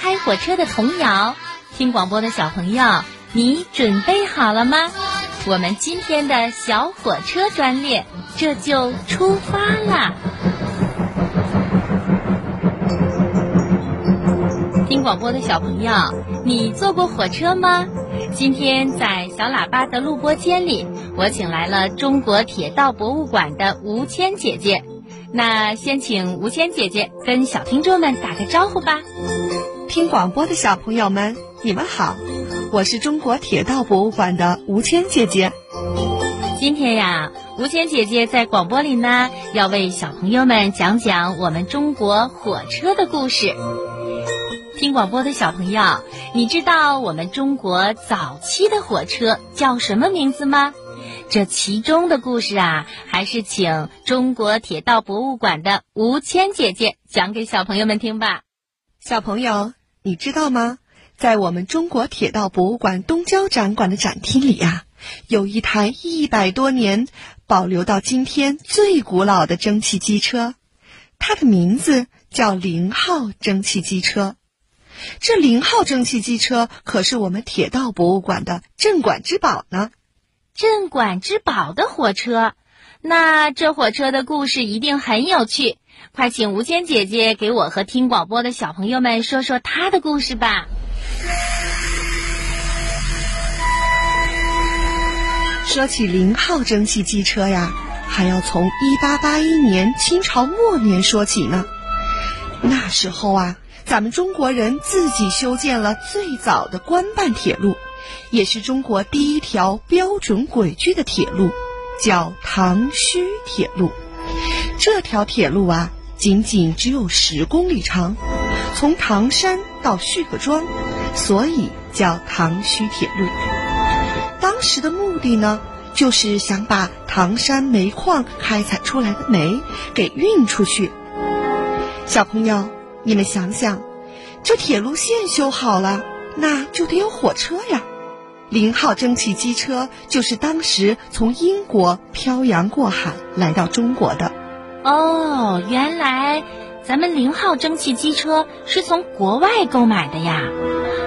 开火车的童谣。听广播的小朋友，你准备好了吗？我们今天的小火车专列这就出发啦！听广播的小朋友，你坐过火车吗？今天在小喇叭的录播间里，我请来了中国铁道博物馆的吴谦姐姐。那先请吴谦姐姐跟小听众们打个招呼吧。听广播的小朋友们，你们好，我是中国铁道博物馆的吴谦姐姐。今天呀，吴谦姐姐在广播里呢，要为小朋友们讲讲我们中国火车的故事。听广播的小朋友，你知道我们中国早期的火车叫什么名字吗？这其中的故事啊，还是请中国铁道博物馆的吴谦姐姐讲给小朋友们听吧。小朋友，你知道吗？在我们中国铁道博物馆东郊展馆的展厅里呀，有一台一百多年保留到今天最古老的蒸汽机车，它的名字叫零号蒸汽机车。这零号蒸汽机车可是我们铁道博物馆的镇馆之宝呢。镇馆之宝的火车，那这火车的故事一定很有趣。快请吴谦姐姐给我和听广播的小朋友们说说她的故事吧。说起零号蒸汽机车呀，还要从一八八一年清朝末年说起呢。那时候啊。咱们中国人自己修建了最早的官办铁路，也是中国第一条标准轨距的铁路，叫唐胥铁路。这条铁路啊，仅仅只有十公里长，从唐山到胥各庄，所以叫唐胥铁路。当时的目的呢，就是想把唐山煤矿开采出来的煤给运出去。小朋友。你们想想，这铁路线修好了，那就得有火车呀。零号蒸汽机车就是当时从英国漂洋过海来到中国的。哦，原来咱们零号蒸汽机车是从国外购买的呀。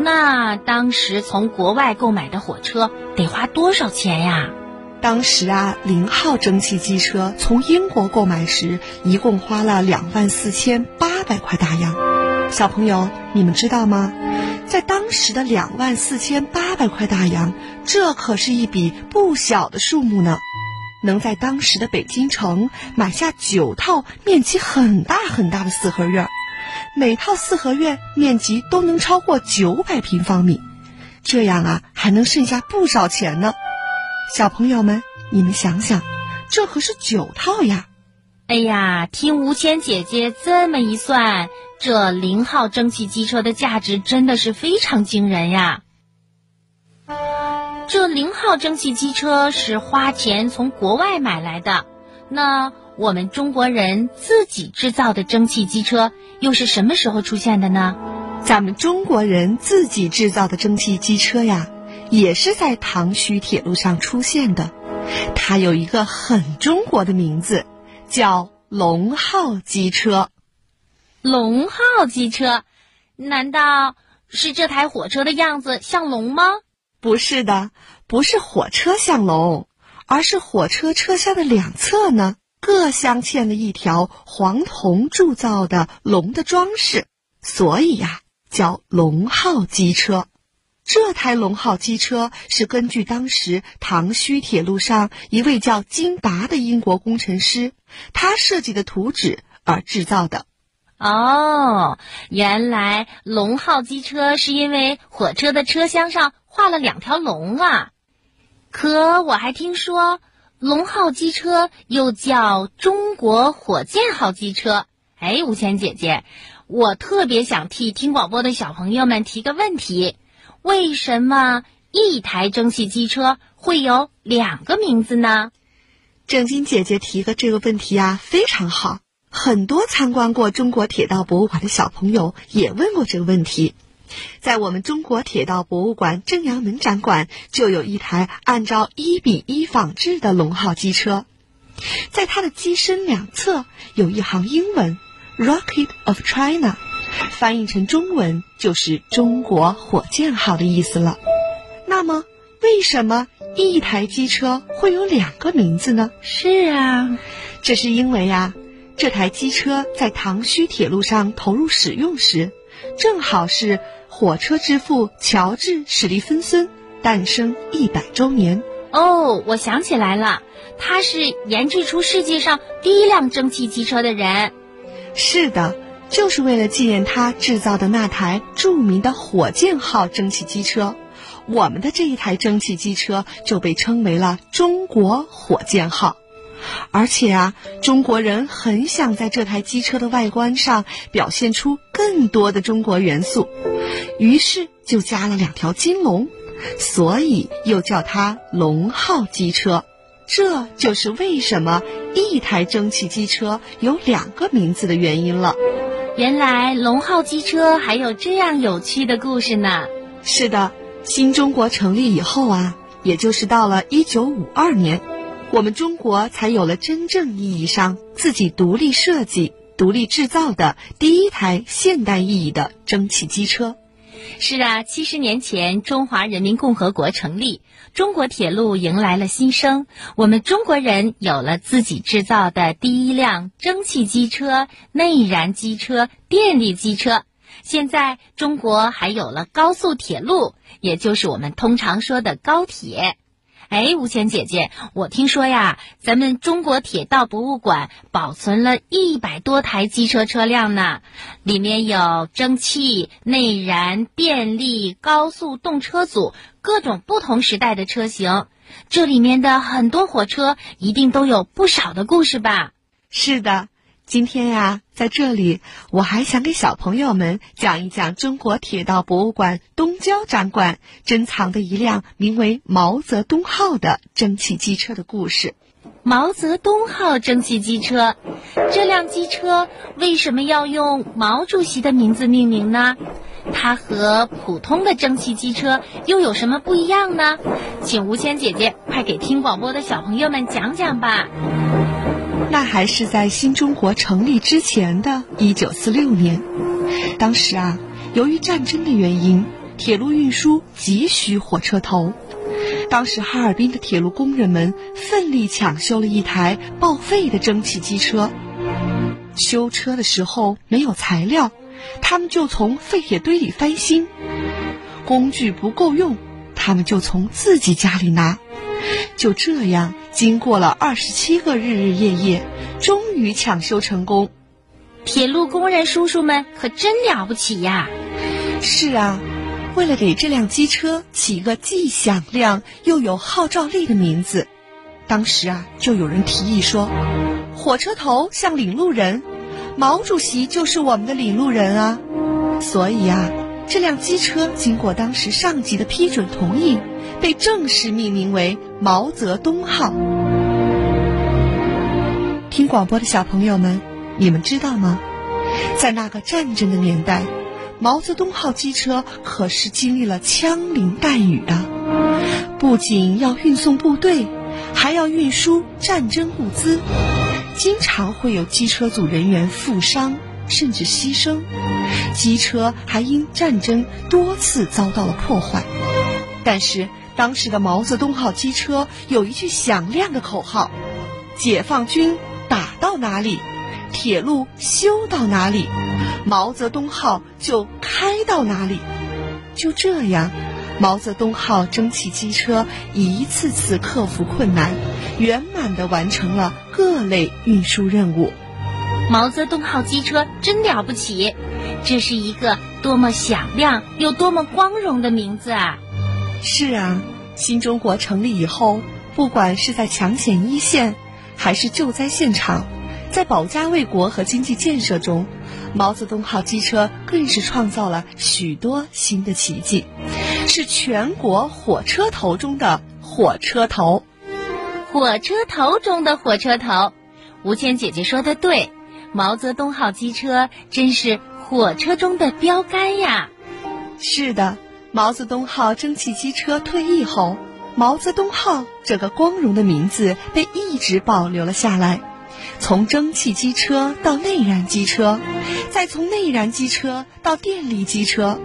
那当时从国外购买的火车得花多少钱呀？当时啊，零号蒸汽机车从英国购买时，一共花了两万四千八百块大洋。小朋友，你们知道吗？在当时的两万四千八百块大洋，这可是一笔不小的数目呢。能在当时的北京城买下九套面积很大很大的四合院，每套四合院面积都能超过九百平方米，这样啊，还能剩下不少钱呢。小朋友们，你们想想，这可是九套呀！哎呀，听吴谦姐姐这么一算，这零号蒸汽机车的价值真的是非常惊人呀！这零号蒸汽机车是花钱从国外买来的，那我们中国人自己制造的蒸汽机车又是什么时候出现的呢？咱们中国人自己制造的蒸汽机车呀。也是在唐胥铁路上出现的，它有一个很中国的名字，叫龙号机车。龙号机车，难道是这台火车的样子像龙吗？不是的，不是火车像龙，而是火车车厢的两侧呢，各镶嵌了一条黄铜铸造的龙的装饰，所以呀，叫龙号机车。这台龙号机车是根据当时唐胥铁路上一位叫金达的英国工程师他设计的图纸而制造的。哦，原来龙号机车是因为火车的车厢上画了两条龙啊！可我还听说，龙号机车又叫中国火箭号机车。哎，吴谦姐姐，我特别想替听广播的小朋友们提个问题。为什么一台蒸汽机车会有两个名字呢？正晶姐姐提的这个问题啊，非常好。很多参观过中国铁道博物馆的小朋友也问过这个问题。在我们中国铁道博物馆正阳门展馆，就有一台按照一比一仿制的龙号机车，在它的机身两侧有一行英文 “Rocket of China”，翻译成中文就是“中国火箭号”的意思了。那么，为什么一台机车会有两个名字呢？是啊，这是因为呀，这台机车在唐胥铁路上投入使用时，正好是火车之父乔治·史蒂芬森诞生一百周年。哦，我想起来了，他是研制出世界上第一辆蒸汽机车的人。是的，就是为了纪念他制造的那台著名的火箭号蒸汽机车。我们的这一台蒸汽机车就被称为了“中国火箭号”，而且啊，中国人很想在这台机车的外观上表现出更多的中国元素，于是就加了两条金龙，所以又叫它“龙号机车”。这就是为什么一台蒸汽机车有两个名字的原因了。原来龙号机车还有这样有趣的故事呢。是的。新中国成立以后啊，也就是到了一九五二年，我们中国才有了真正意义上自己独立设计、独立制造的第一台现代意义的蒸汽机车。是啊，七十年前中华人民共和国成立，中国铁路迎来了新生，我们中国人有了自己制造的第一辆蒸汽机车、内燃机车、电力机车。现在中国还有了高速铁路，也就是我们通常说的高铁。哎，吴谦姐姐，我听说呀，咱们中国铁道博物馆保存了一百多台机车车辆呢，里面有蒸汽、内燃、电力、高速动车组各种不同时代的车型。这里面的很多火车一定都有不少的故事吧？是的。今天呀，在这里，我还想给小朋友们讲一讲中国铁道博物馆东郊展馆珍藏的一辆名为“毛泽东号”的蒸汽机车的故事。毛泽东号蒸汽机车，这辆机车为什么要用毛主席的名字命名呢？它和普通的蒸汽机车又有什么不一样呢？请吴谦姐姐快给听广播的小朋友们讲讲吧。那还是在新中国成立之前的一九四六年，当时啊，由于战争的原因，铁路运输急需火车头。当时哈尔滨的铁路工人们奋力抢修了一台报废的蒸汽机车。修车的时候没有材料，他们就从废铁堆里翻新；工具不够用，他们就从自己家里拿。就这样，经过了二十七个日日夜夜，终于抢修成功。铁路工人叔叔们可真了不起呀！是啊，为了给这辆机车起一个既响亮又有号召力的名字，当时啊，就有人提议说，火车头像领路人，毛主席就是我们的领路人啊。所以啊，这辆机车经过当时上级的批准同意。被正式命名为毛泽东号。听广播的小朋友们，你们知道吗？在那个战争的年代，毛泽东号机车可是经历了枪林弹雨的，不仅要运送部队，还要运输战争物资，经常会有机车组人员负伤甚至牺牲，机车还因战争多次遭到了破坏，但是。当时的毛泽东号机车有一句响亮的口号：“解放军打到哪里，铁路修到哪里，毛泽东号就开到哪里。”就这样，毛泽东号蒸汽机车一次次克服困难，圆满地完成了各类运输任务。毛泽东号机车真了不起，这是一个多么响亮又多么光荣的名字啊！是啊，新中国成立以后，不管是在抢险一线，还是救灾现场，在保家卫国和经济建设中，毛泽东号机车更是创造了许多新的奇迹，是全国火车头中的火车头。火车头中的火车头，吴谦姐姐说的对，毛泽东号机车真是火车中的标杆呀。是的。毛泽东号蒸汽机车退役后，毛泽东号这个光荣的名字被一直保留了下来，从蒸汽机车到内燃机车，再从内燃机车到电力机车，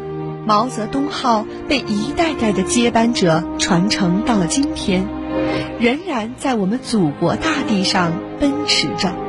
毛泽东号被一代代的接班者传承到了今天，仍然在我们祖国大地上奔驰着。